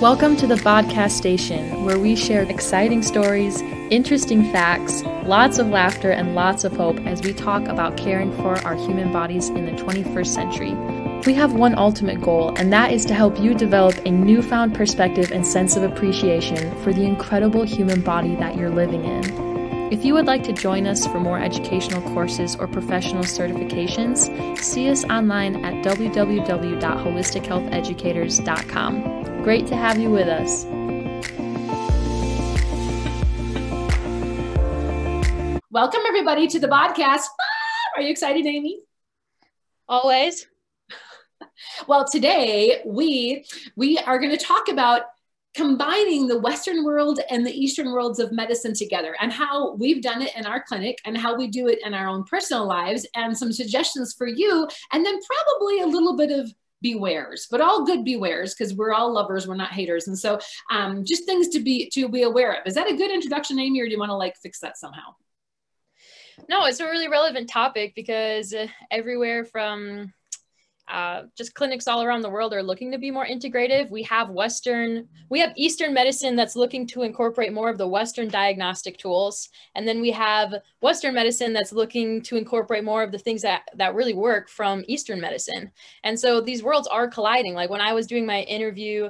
Welcome to the Podcast Station, where we share exciting stories, interesting facts, lots of laughter, and lots of hope as we talk about caring for our human bodies in the 21st century. We have one ultimate goal, and that is to help you develop a newfound perspective and sense of appreciation for the incredible human body that you're living in. If you would like to join us for more educational courses or professional certifications, see us online at www.holistichealtheducators.com. Great to have you with us. Welcome, everybody, to the podcast. Ah, are you excited, Amy? Always. well, today we we are going to talk about combining the Western world and the Eastern worlds of medicine together and how we've done it in our clinic and how we do it in our own personal lives and some suggestions for you. And then probably a little bit of bewares, but all good bewares because we're all lovers, we're not haters. And so um, just things to be to be aware of. Is that a good introduction, Amy, or do you want to like fix that somehow? No, it's a really relevant topic because uh, everywhere from uh, just clinics all around the world are looking to be more integrative. We have Western, we have Eastern medicine that's looking to incorporate more of the Western diagnostic tools. And then we have Western medicine that's looking to incorporate more of the things that, that really work from Eastern medicine. And so these worlds are colliding. Like when I was doing my interview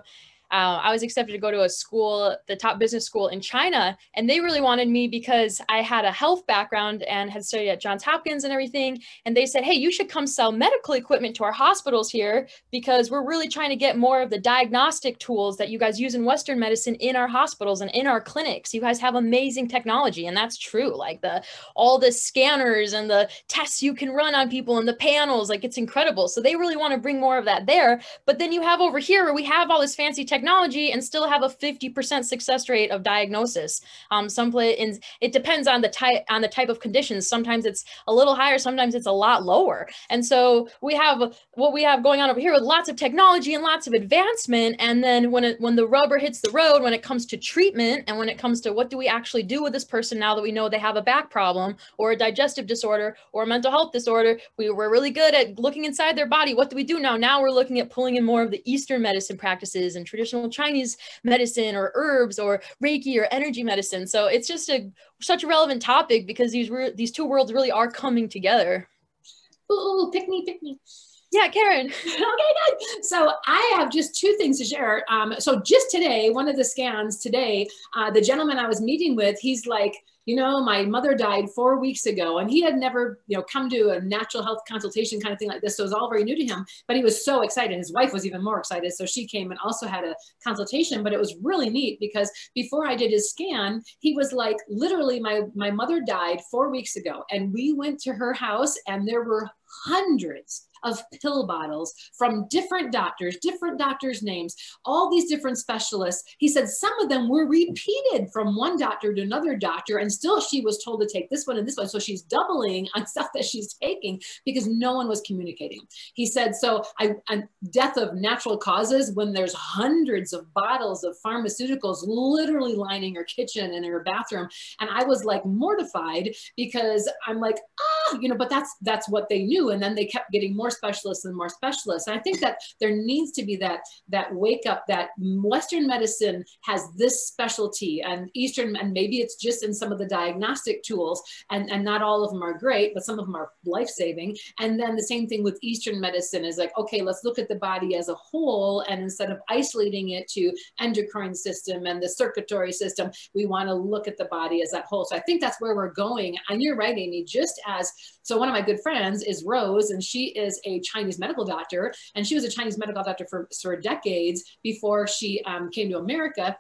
uh, I was accepted to go to a school, the top business school in China, and they really wanted me because I had a health background and had studied at Johns Hopkins and everything. And they said, hey, you should come sell medical equipment to our hospitals here because we're really trying to get more of the diagnostic tools that you guys use in Western medicine in our hospitals and in our clinics. You guys have amazing technology, and that's true. Like the all the scanners and the tests you can run on people and the panels, like it's incredible. So they really want to bring more of that there. But then you have over here where we have all this fancy technology technology and still have a 50% success rate of diagnosis. Um, some play in, it depends on the type on the type of conditions. Sometimes it's a little higher, sometimes it's a lot lower. And so we have what we have going on over here with lots of technology and lots of advancement. And then when it when the rubber hits the road, when it comes to treatment and when it comes to what do we actually do with this person now that we know they have a back problem or a digestive disorder or a mental health disorder, we were really good at looking inside their body. What do we do now? Now we're looking at pulling in more of the Eastern medicine practices and traditional traditional Chinese medicine or herbs or Reiki or energy medicine. So it's just a such a relevant topic because these these two worlds really are coming together. Ooh, pick me, pick me. Yeah, Karen. okay, good. So I have just two things to share. Um, so just today, one of the scans today, uh, the gentleman I was meeting with, he's like, you know, my mother died four weeks ago, and he had never, you know, come to a natural health consultation kind of thing like this. So it was all very new to him, but he was so excited. His wife was even more excited. So she came and also had a consultation, but it was really neat because before I did his scan, he was like, literally, my, my mother died four weeks ago, and we went to her house, and there were hundreds of pill bottles from different doctors, different doctors' names, all these different specialists. He said some of them were repeated from one doctor to another doctor, and still she was told to take this one and this one. So she's doubling on stuff that she's taking because no one was communicating. He said, so I, death of natural causes when there's hundreds of bottles of pharmaceuticals literally lining her kitchen and her bathroom. And I was like mortified because I'm like, ah, you know, but that's that's what they knew. And then they kept getting more specialists and more specialists. And I think that there needs to be that that wake up that Western medicine has this specialty and Eastern, and maybe it's just in some of the diagnostic tools, and, and not all of them are great, but some of them are life saving. And then the same thing with Eastern medicine is like, okay, let's look at the body as a whole, and instead of isolating it to endocrine system and the circulatory system, we want to look at the body as that whole. So I think that's where we're going. And you're right, Amy. Just as so, one of my good friends is Rose, and she is a Chinese medical doctor, and she was a Chinese medical doctor for, for decades before she um, came to America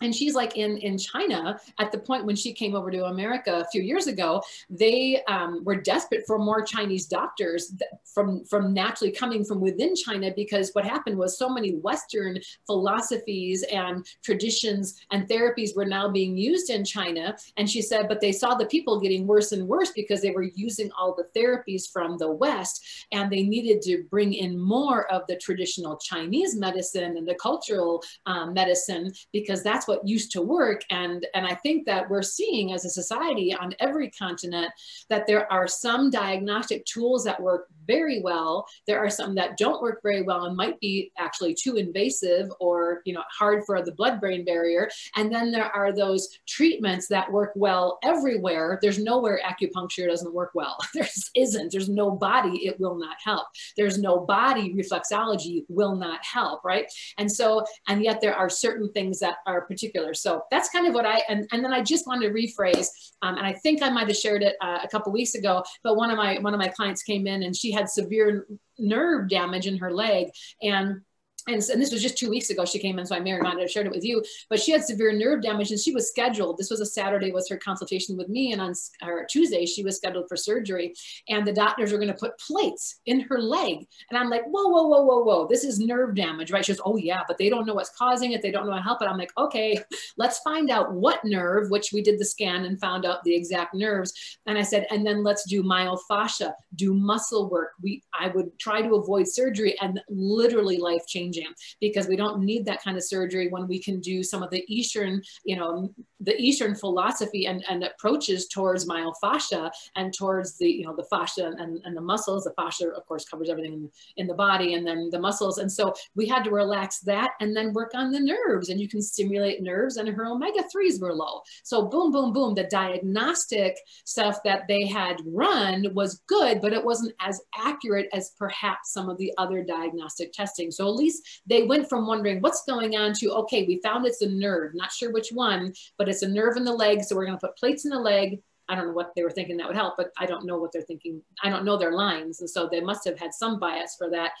and she's like in in china at the point when she came over to america a few years ago. They um, were desperate for more chinese doctors from from naturally coming from within china because what happened was so many western philosophies and traditions and therapies were now being used in china. And she said but they saw the people getting worse and worse because they were using all the therapies from the west and they needed to bring in more of the traditional chinese medicine and the cultural um, medicine because that's that's what used to work. And, and I think that we're seeing as a society on every continent that there are some diagnostic tools that work very well. There are some that don't work very well and might be actually too invasive or you know hard for the blood-brain barrier. And then there are those treatments that work well everywhere. There's nowhere acupuncture doesn't work well. There isn't. There's no body it will not help. There's no body reflexology will not help, right? And so, and yet there are certain things that are particular. So that's kind of what I, and, and then I just wanted to rephrase, um, and I think I might have shared it uh, a couple weeks ago, but one of my, one of my clients came in and she had severe nerve damage in her leg and and, and, this was just two weeks ago she came in so i may or not have shared it with you but she had severe nerve damage and she was scheduled this was a saturday was her consultation with me and on or tuesday she was scheduled for surgery and the doctors were going to put plates in her leg. And i'm like whoa whoa whoa whoa whoa this is nerve damage right? She goes oh yeah but they don't know what's causing it they don't know how to help it. I'm like okay let's find out what nerve which we did the scan and found out the exact nerves and i said and then let's do myofascia do muscle work. We i would try to avoid surgery and literally life changing changing because we don't need that kind of surgery when we can do some of the Eastern, you know, the Eastern philosophy and, and approaches towards myofascia and towards the, you know, the fascia and, and the muscles. The fascia, of course, covers everything in, in the body and then the muscles. And so we had to relax that and then work on the nerves and you can stimulate nerves and her omega-3s were low. So boom, boom, boom, the diagnostic stuff that they had run was good, but it wasn't as accurate as perhaps some of the other diagnostic testing. So at least they went from wondering what's going on to, okay, we found it's a nerve, not sure which one, but it's a nerve in the leg. So we're going to put plates in the leg. I don't know what they were thinking that would help, but I don't know what they're thinking. I don't know their lines. And so they must have had some bias for that.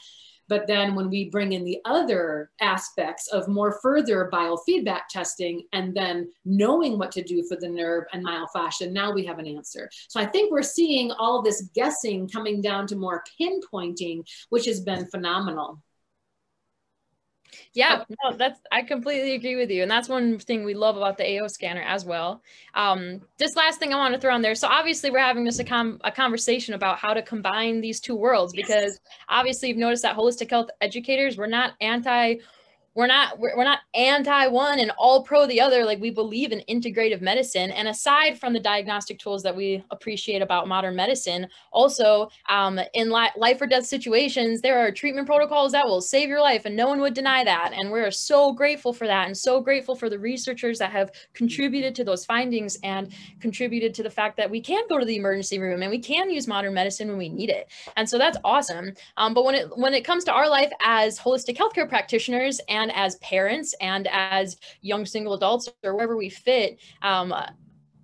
But then when we bring in the other aspects of more further biofeedback testing and then knowing what to do for the nerve and myofascia, now we have an answer. So I think we're seeing all this guessing coming down to more pinpointing, which has been phenomenal. Yeah, no, that's I completely agree with you, and that's one thing we love about the AO scanner as well. Um, this last thing I want to throw on there. So obviously, we're having this a, com- a conversation about how to combine these two worlds because yes. obviously, you've noticed that holistic health educators we're not anti we're not we're, we're not anti one and all pro the other. Like we believe in integrative medicine. And aside from the diagnostic tools that we appreciate about modern medicine also um, in li- life or death situations there are treatment protocols that will save your life and no one would deny that. And we're so grateful for that and so grateful for the researchers that have contributed to those findings and contributed to the fact that we can go to the emergency room and we can use modern medicine when we need it. And so that's awesome. Um, but when it when it comes to our life as holistic healthcare practitioners and as parents and as young single adults or wherever we fit um,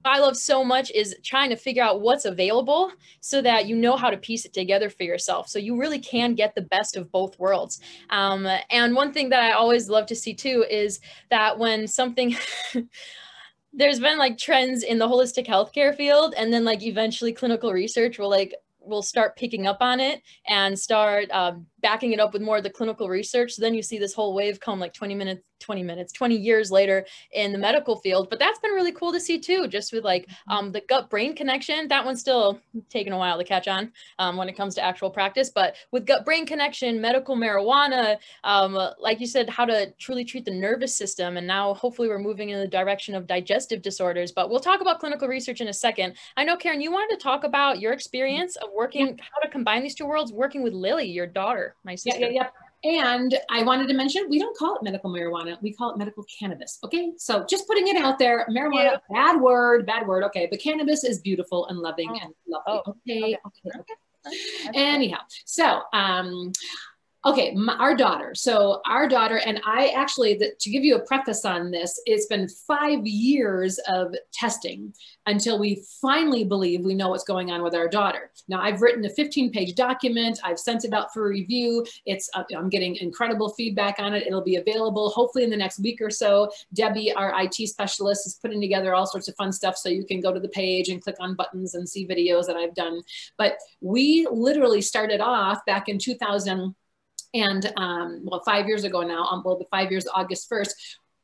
I love so much is trying to figure out what's available so that you know how to piece it together for yourself. So you really can get the best of both worlds. Um, and one thing that I always love to see too is that when something, there's been like trends in the holistic healthcare field, and then like eventually clinical research will like will start picking up on it and start um, backing it up with more of the clinical research. So then you see this whole wave come like 20 minutes, 20 minutes, 20 years later in the medical field. But that's been really cool to see too, just with like mm-hmm. um, the gut brain connection. That one's still taking a while to catch on um, when it comes to actual practice. But with gut brain connection, medical marijuana, um, like you said, how to truly treat the nervous system. And now hopefully we're moving in the direction of digestive disorders. But we'll talk about clinical research in a second. I know, Karen, you wanted to talk about your experience of working, how to combine these two worlds, working with Lily, your daughter my sister. Yeah, yeah, yeah. And I wanted to mention, we don't call it medical marijuana. We call it medical cannabis. Okay. So just putting it out there, marijuana, yeah. bad word, bad word. Okay. But cannabis is beautiful and loving oh. and lovely. Oh. Okay. Okay. okay. okay. Anyhow, so um, Okay, my, our daughter. So our daughter and I actually, the, to give you a preface on this, it's been five years of testing until we finally believe we know what's going on with our daughter. Now I've written a 15 page document. I've sent it out for review. It's, uh, I'm getting incredible feedback on it. It'll be available hopefully in the next week or so. Debbie, our IT specialist is putting together all sorts of fun stuff. So you can go to the page and click on buttons and see videos that I've done. But we literally started off back in 2000 and um, well, five years ago now, um, well, the five years, August 1st,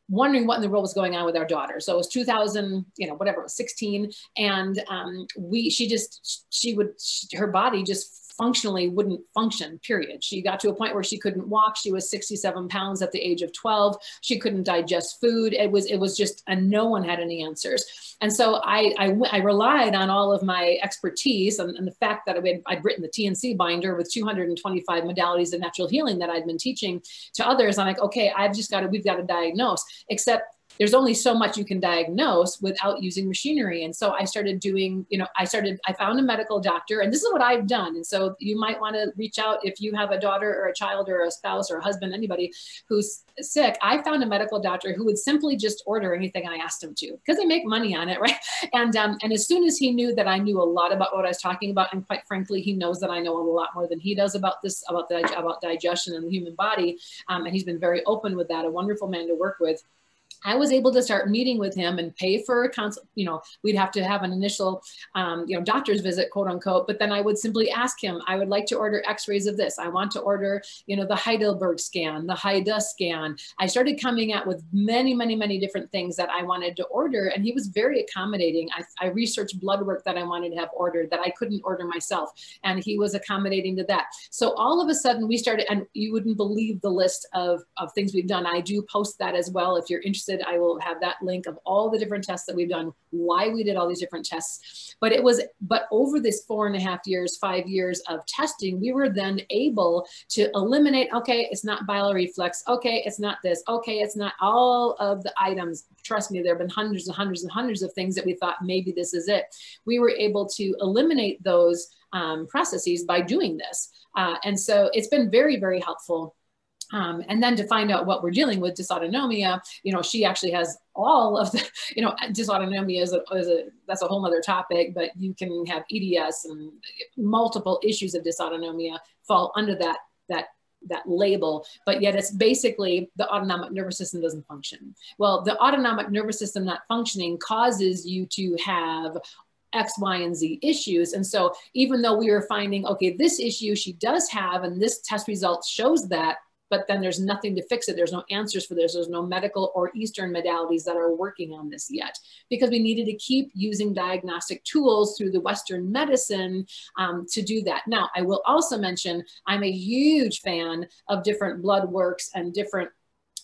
wondering what in the world was going on with our daughter. So it was 2000, you know, whatever, it was 16. And um, we, she just, she would, she, her body just functionally wouldn't function, period. She got to a point where she couldn't walk. She was 67 pounds at the age of 12. She couldn't digest food. It was, it was just, and no one had any answers. And so I, I, I relied on all of my expertise and, and the fact that I'd, I'd written the TNC binder with 225 modalities of natural healing that I'd been teaching to others. I'm like, okay, I've just got to, we've got to diagnose, except there's only so much you can diagnose without using machinery. And so I started doing, you know, I started, I found a medical doctor, and this is what I've done. And so you might want to reach out if you have a daughter or a child or a spouse or a husband, anybody who's sick. I found a medical doctor who would simply just order anything I asked him to because they make money on it, right? And um, and as soon as he knew that I knew a lot about what I was talking about, and quite frankly, he knows that I know a lot more than he does about this, about the about digestion and the human body, um, and he's been very open with that. A wonderful man to work with. I was able to start meeting with him and pay for a consult. You know, we'd have to have an initial, um, you know, doctor's visit, quote unquote. But then I would simply ask him, I would like to order X-rays of this. I want to order, you know, the Heidelberg scan, the HIDA scan. I started coming out with many, many, many different things that I wanted to order, and he was very accommodating. I, I researched blood work that I wanted to have ordered that I couldn't order myself, and he was accommodating to that. So all of a sudden, we started, and you wouldn't believe the list of of things we've done. I do post that as well if you're interested interested, I will have that link of all the different tests that we've done, why we did all these different tests. But it was, but over this four and a half years, five years of testing, we were then able to eliminate, okay, it's not bioreflex. Okay, it's not this. Okay, it's not all of the items. Trust me, there have been hundreds and hundreds and hundreds of things that we thought maybe this is it. We were able to eliminate those um, processes by doing this. Uh, and so it's been very, very helpful um, and then to find out what we're dealing with dysautonomia, you know, she actually has all of the, you know, dysautonomia is a, is a that's a whole other topic, but you can have EDS and multiple issues of dysautonomia fall under that, that that label, but yet it's basically the autonomic nervous system doesn't function. Well, the autonomic nervous system not functioning causes you to have X, Y, and Z issues. And so even though we were finding, okay, this issue she does have, and this test result shows that, but then there's nothing to fix it. There's no answers for this. There's no medical or Eastern modalities that are working on this yet because we needed to keep using diagnostic tools through the Western medicine um, to do that. Now, I will also mention I'm a huge fan of different blood works and different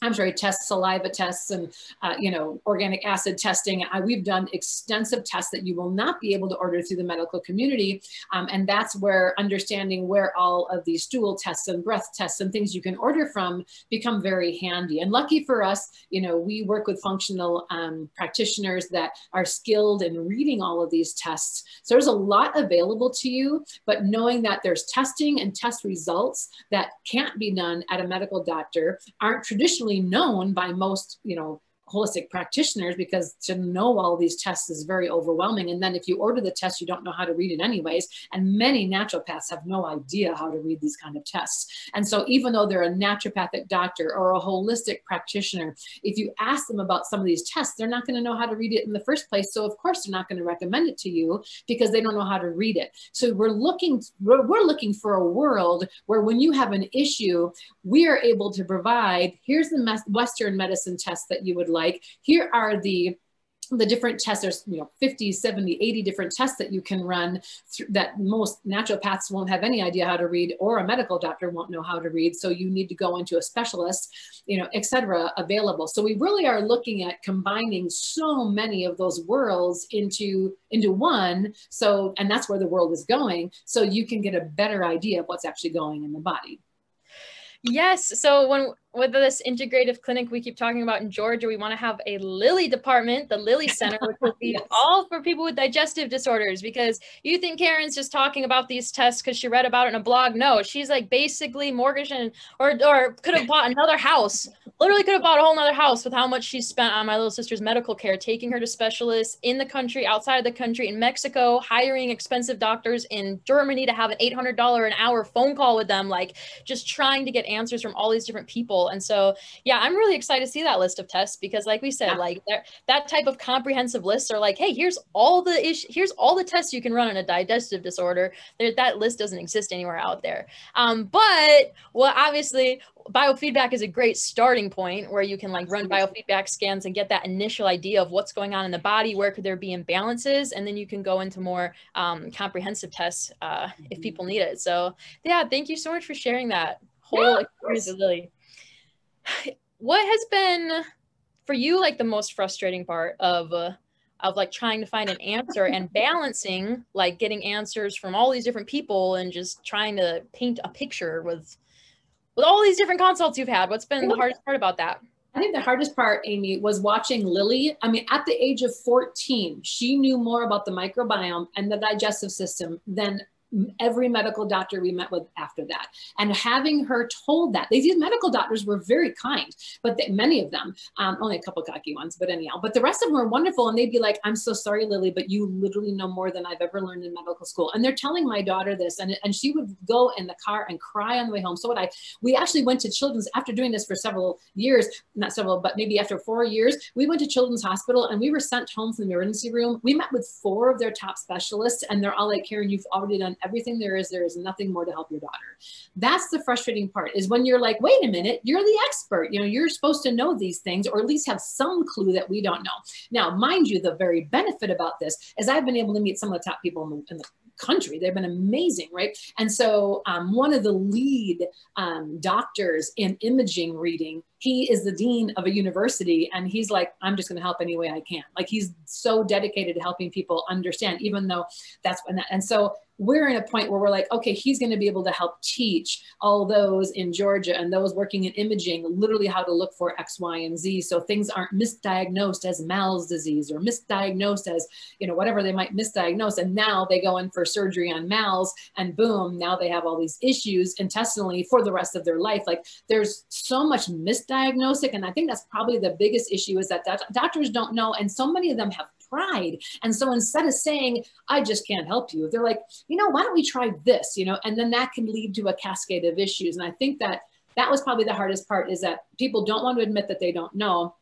I'm sorry, tests, saliva tests, and uh, you know, organic acid testing. I, we've done extensive tests that you will not be able to order through the medical community, um, and that's where understanding where all of these stool tests and breath tests and things you can order from become very handy. And lucky for us, you know, we work with functional um, practitioners that are skilled in reading all of these tests. So there's a lot available to you, but knowing that there's testing and test results that can't be done at a medical doctor aren't traditionally known by most, you know, holistic practitioners because to know all these tests is very overwhelming. And then if you order the test, you don't know how to read it anyways. And many naturopaths have no idea how to read these kind of tests. And so even though they're a naturopathic doctor or a holistic practitioner, if you ask them about some of these tests, they're not going to know how to read it in the first place. So of course they're not going to recommend it to you because they don't know how to read it. So we're looking, we're, looking for a world where when you have an issue, we are able to provide, here's the Western medicine test that you would like. Like here are the the different tests, there's you know 50, 70, 80 different tests that you can run that most naturopaths won't have any idea how to read or a medical doctor won't know how to read. So you need to go into a specialist, you know, etc. available. So we really are looking at combining so many of those worlds into, into one. So, and that's where the world is going. So you can get a better idea of what's actually going in the body. Yes. So when with this integrative clinic we keep talking about in Georgia, we want to have a Lily department, the Lily Center, which will be yes. all for people with digestive disorders. Because you think Karen's just talking about these tests because she read about it in a blog. No, she's like basically mortgaging or or could have bought another house. Literally could have bought a whole nother house with how much she spent on my little sister's medical care, taking her to specialists in the country, outside of the country, in Mexico, hiring expensive doctors in Germany to have an $800 an hour phone call with them, like just trying to get answers from all these different people and so, yeah, I'm really excited to see that list of tests because, like we said, yeah. like that type of comprehensive lists are like, hey, here's all the ish, here's all the tests you can run on a digestive disorder. There, that list doesn't exist anywhere out there. Um, but well, obviously, biofeedback is a great starting point where you can like run biofeedback scans and get that initial idea of what's going on in the body where could there be imbalances and then you can go into more um, comprehensive tests uh, if mm-hmm. people need it so yeah thank you so much for sharing that whole yeah, experience with lily what has been for you like the most frustrating part of uh, of like trying to find an answer and balancing like getting answers from all these different people and just trying to paint a picture with with all these different consults you've had what's been the hardest part about that I think the hardest part, Amy, was watching Lily. I mean, at the age of 14, she knew more about the microbiome and the digestive system than every medical doctor we met with after that. And having her told that, these medical doctors were very kind, but they, many of them, um, only a couple cocky ones, but anyhow, but the rest of them were wonderful. And they'd be like, I'm so sorry, Lily, but you literally know more than I've ever learned in medical school. And they're telling my daughter this, and, and she would go in the car and cry on the way home. So what I, we actually went to Children's, after doing this for several years, not several, but maybe after four years, we went to Children's Hospital and we were sent home from the emergency room. We met with four of their top specialists and they're all like, Karen, you've already done everything there is, there is nothing more to help your daughter. That's the frustrating part is when you're like, wait a minute, you're the expert. You know, you're supposed to know these things or at least have some clue that we don't know. Now, mind you, the very benefit about this is I've been able to meet some of the top people in the, in the country. They've been amazing, right? And so um, one of the lead um, doctors in imaging reading, he is the dean of a university, and he's like, I'm just going to help any way I can. Like he's so dedicated to helping people understand, even though that's when that. And so we're in a point where we're like, okay, he's going to be able to help teach all those in Georgia and those working in imaging literally how to look for X, Y, and Z. So things aren't misdiagnosed as MALS disease or misdiagnosed as, you know, whatever they might misdiagnose. And now they go in for surgery on MALS and boom, now they have all these issues intestinally for the rest of their life. Like there's so much misdiagnostic. And I think that's probably the biggest issue is that doctors don't know. And so many of them have pride. And so instead of saying, I just can't help you, they're like, you know, why don't we try this, you know, and then that can lead to a cascade of issues. And I think that that was probably the hardest part is that people don't want to admit that they don't know.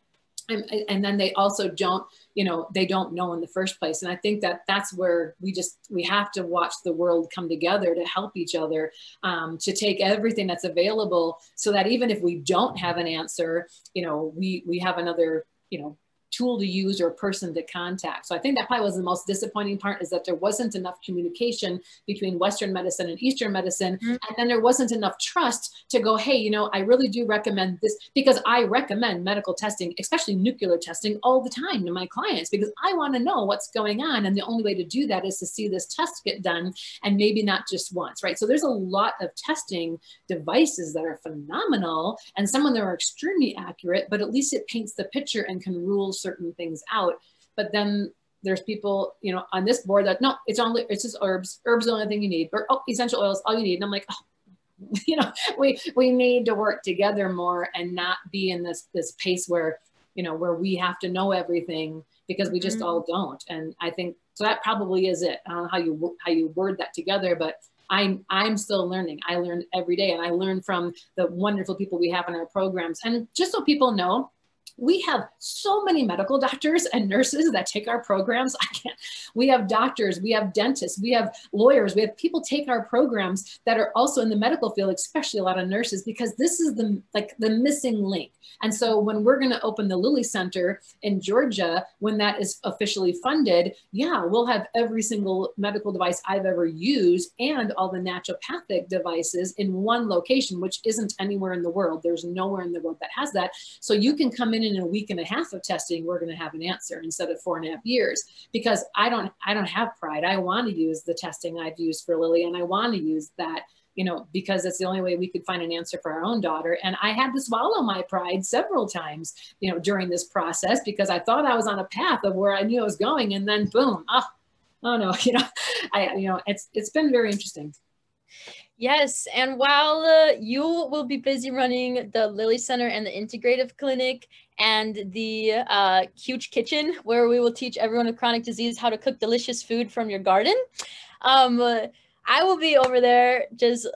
And, and then they also don't, you know, they don't know in the first place. And I think that that's where we just, we have to watch the world come together to help each other, um, to take everything that's available so that even if we don't have an answer, you know, we, we have another, you know, tool to use or a person to contact. So I think that probably was the most disappointing part is that there wasn't enough communication between Western medicine and Eastern medicine. Mm-hmm. And then there wasn't enough trust to go, hey, you know, I really do recommend this because I recommend medical testing, especially nuclear testing all the time to my clients because I want to know what's going on. And the only way to do that is to see this test get done and maybe not just once, right? So there's a lot of testing devices that are phenomenal and some of them are extremely accurate, but at least it paints the picture and can rule certain things out. But then there's people, you know, on this board that no, it's only it's just herbs. Herbs are the only thing you need. Or oh, essential oils, all you need. And I'm like, oh, you know, we we need to work together more and not be in this this pace where, you know, where we have to know everything because we just mm-hmm. all don't. And I think so that probably is it. I don't know how you how you word that together, but I'm I'm still learning. I learn every day, and I learn from the wonderful people we have in our programs. And just so people know, we have so many medical doctors and nurses that take our programs. I can't. We have doctors, we have dentists, we have lawyers, we have people take our programs that are also in the medical field, especially a lot of nurses, because this is the like the missing link. And so when we're going to open the Lily Center in Georgia, when that is officially funded, yeah, we'll have every single medical device I've ever used and all the naturopathic devices in one location, which isn't anywhere in the world. There's nowhere in the world that has that. So you can come in in a week and a half of testing, we're going to have an answer instead of four and a half years. Because I don't, I don't have pride. I want to use the testing I've used for Lily, and I want to use that you know, because it's the only way we could find an answer for our own daughter. And I had to swallow my pride several times, you know, during this process because I thought I was on a path of where I knew I was going, and then boom, oh, oh no, you know, I, you know, it's it's been very interesting. Yes, and while uh, you will be busy running the Lily Center and the Integrative Clinic and the uh, Huge Kitchen, where we will teach everyone with chronic disease how to cook delicious food from your garden, um, uh, I will be over there just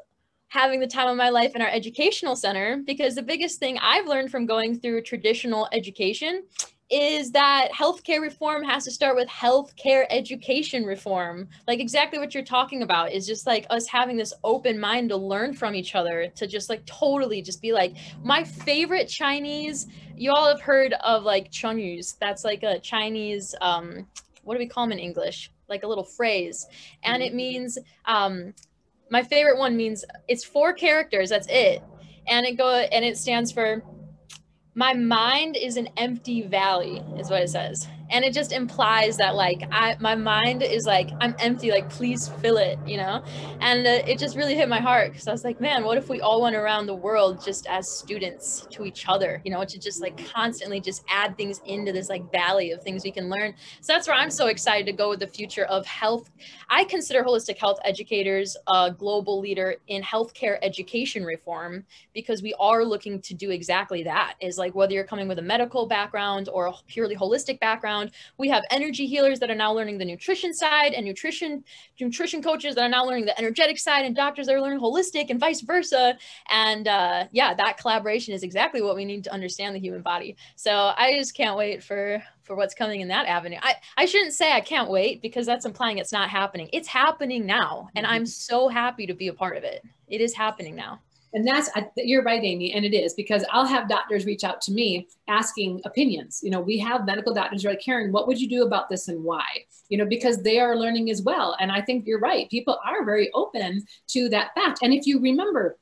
having the time of my life in our educational center because the biggest thing I've learned from going through traditional education is that healthcare reform has to start with healthcare education reform. Like exactly what you're talking about is just like us having this open mind to learn from each other, to just like totally just be like, my favorite Chinese, you all have heard of like chengyus. That's like a Chinese, um, what do we call them in English? Like a little phrase. And it means, um, my favorite one means it's four characters, that's it. And it go and it stands for my mind is an empty valley is what it says and it just implies that like I my mind is like I'm empty like please fill it you know? And uh, it just really hit my heart because I was like man what if we all went around the world just as students to each other you know to just like constantly just add things into this like valley of things we can learn? So that's where I'm so excited to go with the future of health. I consider holistic health educators a global leader in healthcare education reform because we are looking to do exactly that is like whether you're coming with a medical background or a purely holistic background around. We have energy healers that are now learning the nutrition side and nutrition nutrition coaches that are now learning the energetic side and doctors that are learning holistic and vice versa. And uh, yeah, that collaboration is exactly what we need to understand the human body. So I just can't wait for for what's coming in that avenue. I, I shouldn't say I can't wait because that's implying it's not happening. It's happening now. And I'm so happy to be a part of it. It is happening now. And that's, you're right, Amy, and it is because I'll have doctors reach out to me asking opinions. You know, we have medical doctors who are like, Karen, what would you do about this and why? You know, because they are learning as well. And I think you're right. People are very open to that fact. And if you remember,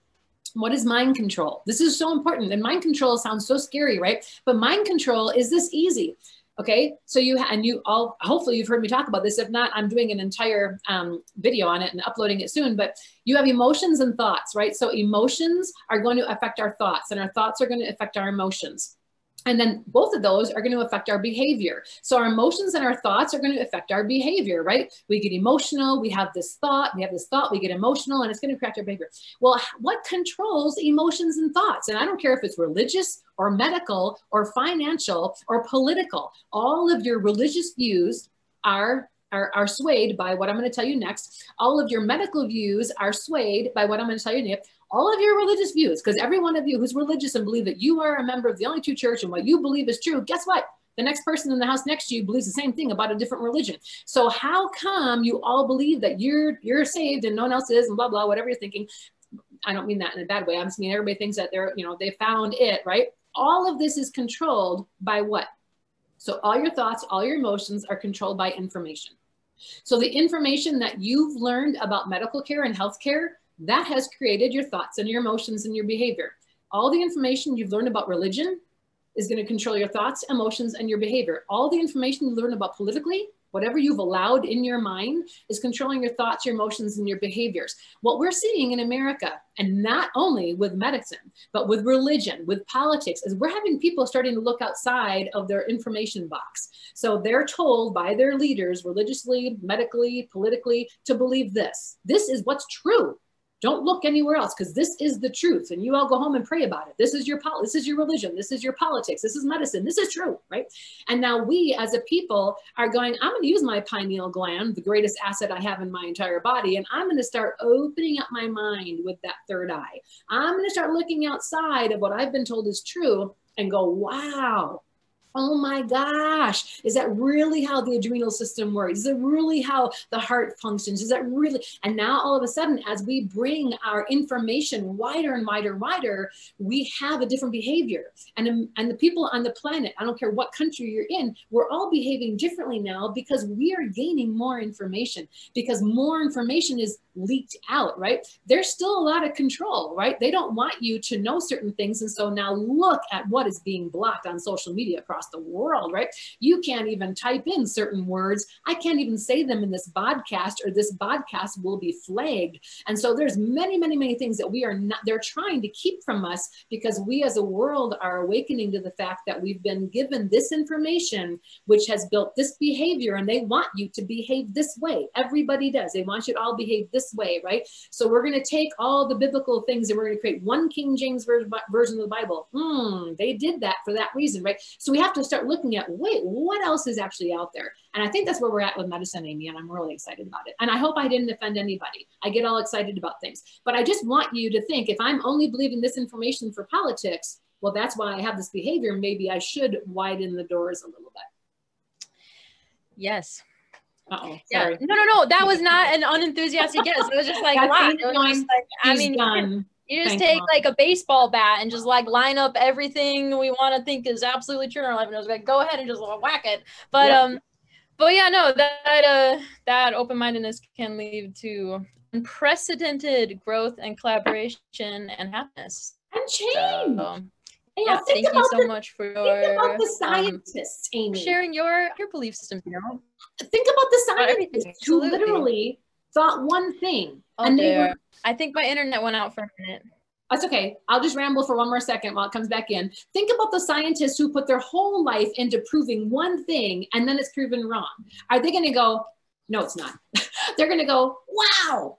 what is mind control? This is so important. And mind control sounds so scary, right? But mind control is this easy. Okay, so you and you all hopefully you've heard me talk about this. If not, I'm doing an entire um, video on it and uploading it soon. But you have emotions and thoughts, right? So emotions are going to affect our thoughts, and our thoughts are going to affect our emotions. And then both of those are going to affect our behavior. So our emotions and our thoughts are going to affect our behavior, right? We get emotional, we have this thought, we have this thought, we get emotional, and it's going to affect our behavior. Well, what controls emotions and thoughts? And I don't care if it's religious or medical or financial or political. All of your religious views are are, are swayed by what I'm going to tell you next. All of your medical views are swayed by what I'm going to tell you next all of your religious views, because every one of you who's religious and believe that you are a member of the only true church and what you believe is true, guess what? The next person in the house next to you believes the same thing about a different religion. So how come you all believe that you're you're saved and no one else is and blah blah whatever you're thinking? I don't mean that in a bad way. I'm just mean everybody thinks that they're you know they found it right. All of this is controlled by what? So all your thoughts, all your emotions are controlled by information. So the information that you've learned about medical care and healthcare that has created your thoughts and your emotions and your behavior. All the information you've learned about religion is going to control your thoughts, emotions, and your behavior. All the information you learn about politically Whatever you've allowed in your mind is controlling your thoughts, your emotions, and your behaviors. What we're seeing in America, and not only with medicine, but with religion, with politics, is we're having people starting to look outside of their information box. So they're told by their leaders, religiously, medically, politically, to believe this. This is what's true. Don't look anywhere else because this is the truth. And you all go home and pray about it. This is your pol- this is your religion. This is your politics. This is medicine. This is true, right? And now we as a people are going, I'm going to use my pineal gland, the greatest asset I have in my entire body, and I'm going to start opening up my mind with that third eye. I'm going to start looking outside of what I've been told is true and go, wow, oh my gosh, is that really how the adrenal system works? Is it really how the heart functions? Is that really? And now all of a sudden, as we bring our information wider and wider, wider, we have a different behavior. And, um, and the people on the planet, I don't care what country you're in, we're all behaving differently now because we are gaining more information because more information is leaked out, right? There's still a lot of control, right? They don't want you to know certain things. And so now look at what is being blocked on social media across the world, right? You can't even type in certain words. I can't even say them in this podcast or this podcast will be flagged. And so there's many, many, many things that we are not, they're trying to keep from us because we as a world are awakening to the fact that we've been given this information, which has built this behavior and they want you to behave this way. Everybody does. They want you to all behave this this way, right? So we're going to take all the biblical things and we're going to create one King James version of the Bible. Hmm, they did that for that reason, right? So we have to start looking at, wait, what else is actually out there? And I think that's where we're at with medicine, Amy, and I'm really excited about it. And I hope I didn't offend anybody. I get all excited about things. But I just want you to think if I'm only believing this information for politics, well, that's why I have this behavior. Maybe I should widen the doors a little bit. Yes. Uh-oh, Yeah. No, no, no. That was not an unenthusiastic yes. It was just like, wow. Like, I mean, you done. You just Thank take like a baseball bat and just like line up everything we want to think is absolutely true in our life, and it was like go ahead and just whack it. But Yep. um, but yeah, no, that uh, that open mindedness can lead to unprecedented growth and collaboration and happiness. and change. So, yeah, thank you so the, much for think your about the um, scientists, Amy. sharing your your belief system. You know, Think about the scientists who literally thought one thing, oh and they were. I think my internet went out for a minute. That's okay. I'll just ramble for one more second while it comes back in. Think about the scientists who put their whole life into proving one thing and then it's proven wrong. Are they going to go, no, it's not? They're going to go, wow.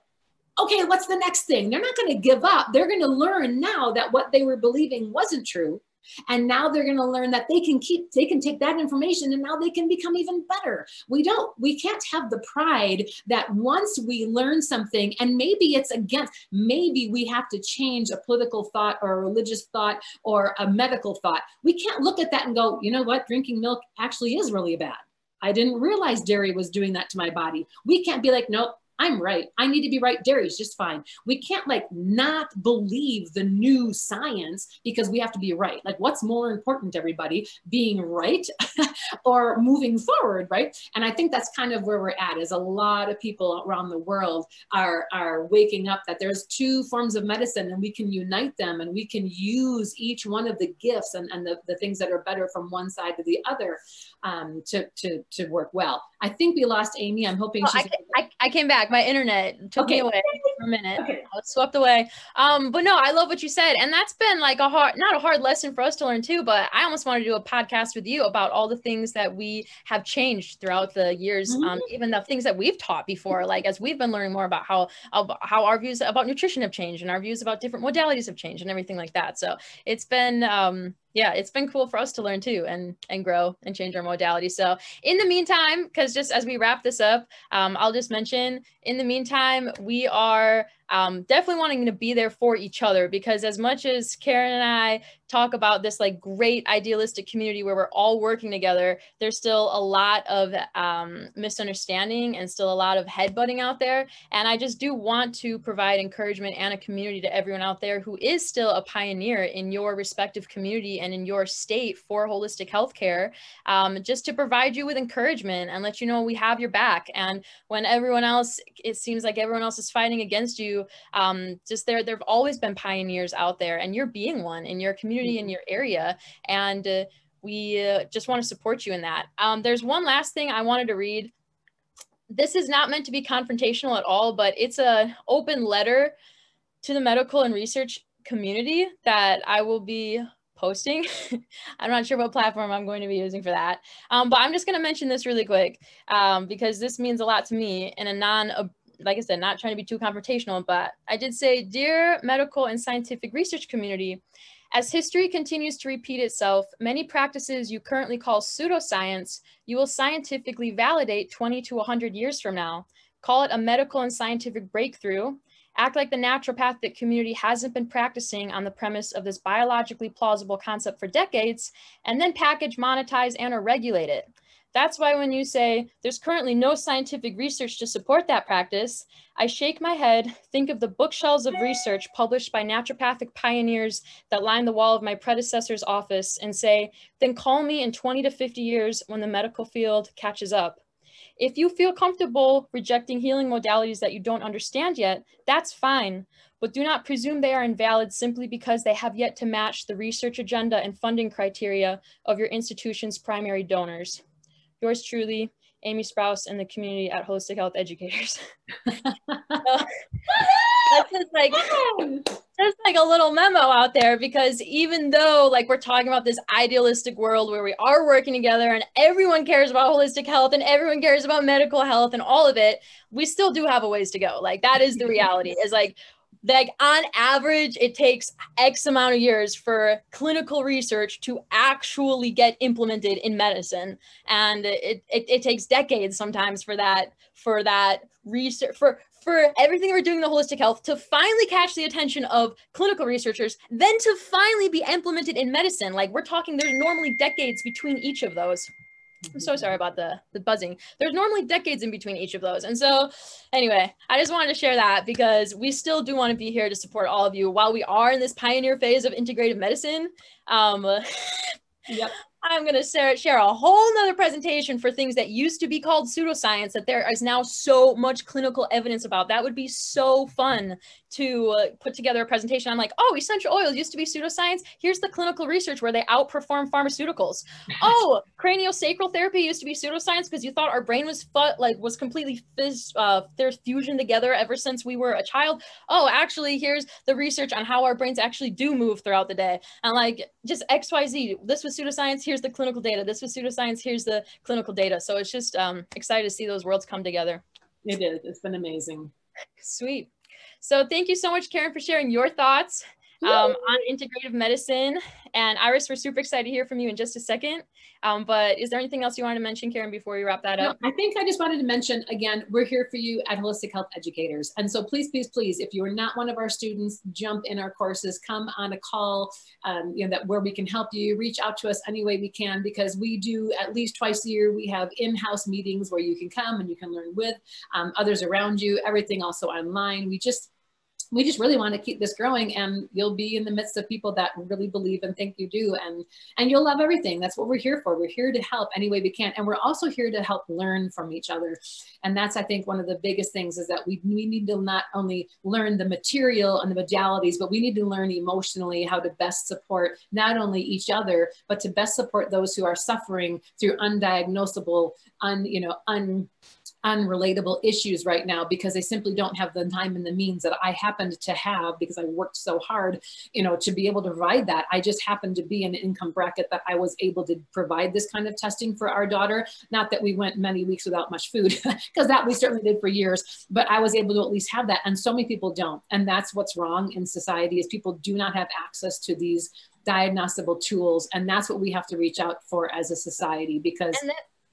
Okay, what's the next thing? They're not going to give up. They're going to learn now that what they were believing wasn't true. And now they're going to learn that they can keep, they can take that information and now they can become even better. We don't, we can't have the pride that once we learn something and maybe it's against, maybe we have to change a political thought or a religious thought or a medical thought. We can't look at that and go, you know what, drinking milk actually is really bad. I didn't realize dairy was doing that to my body. We can't be like, nope, I'm right. I need to be right. Dairy's just fine. We can't like not believe the new science because we have to be right. Like, what's more important, everybody? Being right or moving forward, right? And I think that's kind of where we're at. Is a lot of people around the world are are waking up that there's two forms of medicine and we can unite them and we can use each one of the gifts and, and the, the things that are better from one side to the other um, to, to to work well. I think we lost Amy. I'm hoping Oh, she's I, I, I came back. My internet took me away for a minute. Okay. I was swept away. Um, but no, I love what you said, and that's been like a hard, not a hard lesson for us to learn too. But I almost wanted to do a podcast with you about all the things that we have changed throughout the years, um, even the things that we've taught before. Like as we've been learning more about how how our views about nutrition have changed, and our views about different modalities have changed, and everything like that. So it's been um, yeah, it's been cool for us to learn too, and and grow and change our modality. So in the meantime, because just as we wrap this up, um, I'll just mention in the meantime, we are are um, definitely wanting to be there for each other because as much as Karen and I talk about this like great idealistic community where we're all working together, there's still a lot of um, misunderstanding and still a lot of headbutting out there. And I just do want to provide encouragement and a community to everyone out there who is still a pioneer in your respective community and in your state for holistic healthcare, um, just to provide you with encouragement and let you know we have your back. And when everyone else, it seems like everyone else is fighting against you, um, just there, there've always been pioneers out there, and you're being one in your community, in your area, and uh, we uh, just want to support you in that. Um, there's one last thing I wanted to read. This is not meant to be confrontational at all, but it's a open letter to the medical and research community that I will be posting. I'm not sure what platform I'm going to be using for that. Um, but I'm just going to mention this really quick um, because this means a lot to me in a non, like I said, not trying to be too confrontational, but I did say, Dear medical and scientific research community, as history continues to repeat itself, many practices you currently call pseudoscience, you will scientifically validate 20 to 100 years from now. Call it a medical and scientific breakthrough. Act like the naturopathic community hasn't been practicing on the premise of this biologically plausible concept for decades, and then package, monetize, and or regulate it. That's why when you say there's currently no scientific research to support that practice, I shake my head, think of the bookshelves of research published by naturopathic pioneers that line the wall of my predecessor's office and say, then call me in 20 to 50 years when the medical field catches up. If you feel comfortable rejecting healing modalities that you don't understand yet, that's fine. But do not presume they are invalid simply because they have yet to match the research agenda and funding criteria of your institution's primary donors. Yours truly, Amy Sprouse and the community at Holistic Health Educators. That's just like just like a little memo out there because even though like we're talking about this idealistic world where we are working together and everyone cares about holistic health and everyone cares about medical health and all of it, we still do have a ways to go. Like that is the reality. Is like like on average it takes x amount of years for clinical research to actually get implemented in medicine and it, it, it takes decades sometimes for that for that research for for everything we're doing in the holistic health to finally catch the attention of clinical researchers, then to finally be implemented in medicine. Like we're talking, there's normally decades between each of those. I'm so sorry about the, the buzzing. There's normally decades in between each of those. And so, anyway, I just wanted to share that because we still do want to be here to support all of you while we are in this pioneer phase of integrative medicine. Um, yep. I'm going to share, share a whole nother presentation for things that used to be called pseudoscience that there is now so much clinical evidence about. That would be so fun to uh, put together a presentation. I'm like, oh, essential oils used to be pseudoscience. Here's the clinical research where they outperform pharmaceuticals. oh, craniosacral therapy used to be pseudoscience because you thought our brain was like was completely fizz, uh, there's fusion together ever since we were a child. Oh, actually, here's the research on how our brains actually do move throughout the day. And like just X, Y, Z. This was pseudoscience. Here's the clinical data. This was pseudoscience. Here's the clinical data. So it's just um, excited to see those worlds come together. It is. It's been amazing. Sweet. So thank you so much, Karen, for sharing your thoughts um, on integrative medicine. And Iris, we're super excited to hear from you in just a second. Um, but is there anything else you wanted to mention, Karen, before we wrap that up? No, I think I just wanted to mention again, we're here for you at Holistic Health Educators. And so please, please, please, if you are not one of our students, jump in our courses, come on a call, um, you know, that where we can help you, reach out to us any way we can, because we do at least twice a year, we have in-house meetings where you can come and you can learn with um, others around you, everything also online. We just, we just really want to keep this growing and you'll be in the midst of people that really believe and think you do and and you'll love everything. That's what we're here for. We're here to help any way we can and we're also here to help learn from each other. And that's i think one of the biggest things is that we, we need to not only learn the material and the modalities but we need to learn emotionally how to best support not only each other but to best support those who are suffering through undiagnosable un you know un unrelatable issues right now because they simply don't have the time and the means that I happened to have because I worked so hard, you know, to be able to provide that. I just happened to be in an income bracket that I was able to provide this kind of testing for our daughter. Not that we went many weeks without much food, because that we certainly did for years, but I was able to at least have that. And so many people don't. And that's what's wrong in society is people do not have access to these diagnosable tools. And that's what we have to reach out for as a society because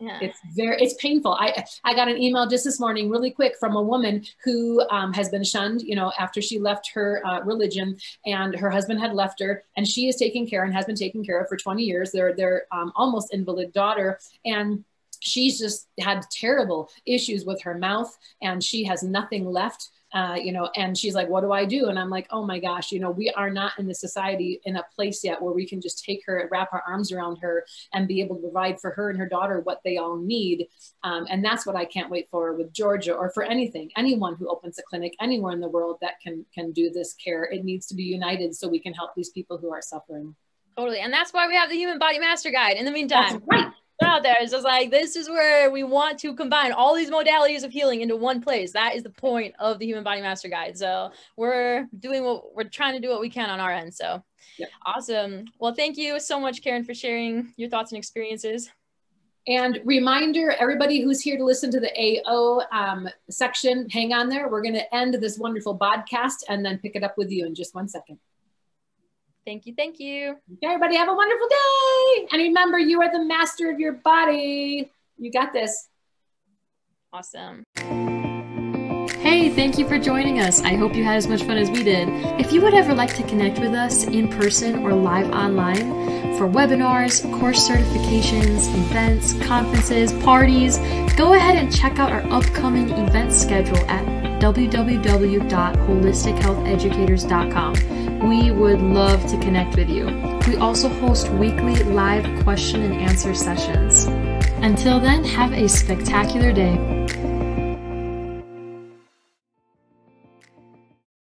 yeah. It's very, it's painful. I, I got an email just this morning, really quick, from a woman who um, has been shunned, you know, after she left her uh, religion and her husband had left her and she is taking care and has been taken care of for 20 years. They're, they're um, almost invalid daughter. And she's just had terrible issues with her mouth and she has nothing left uh, you know, and she's like, what do I do? And I'm like, oh my gosh, you know, we are not in the society in a place yet where we can just take her, and wrap our arms around her and be able to provide for her and her daughter what they all need. Um, and that's what I can't wait for with Georgia or for anything, anyone who opens a clinic anywhere in the world that can, can do this care. It needs to be united so we can help these people who are suffering. Totally. And that's why we have the Human Body Master Guide in the meantime. That's right out there. It's just like this is where we want to combine all these modalities of healing into one place. That is the point of the Human Body Master Guide. So we're doing what we're trying to do what we can on our end. So yep. awesome. Well, thank you so much, Karen, for sharing your thoughts and experiences. And reminder, everybody who's here to listen to the AO um, section, hang on there. We're going to end this wonderful podcast and then pick it up with you in just one second. Thank you. Thank you. Okay, everybody have a wonderful day. And remember, you are the master of your body. You got this. Awesome. Hey, thank you for joining us. I hope you had as much fun as we did. If you would ever like to connect with us in person or live online for webinars, course certifications, events, conferences, parties, go ahead and check out our upcoming event schedule at www.holistichealtheducators.com. We would love to connect with you. We also host weekly live question and answer sessions. Until then, have a spectacular day.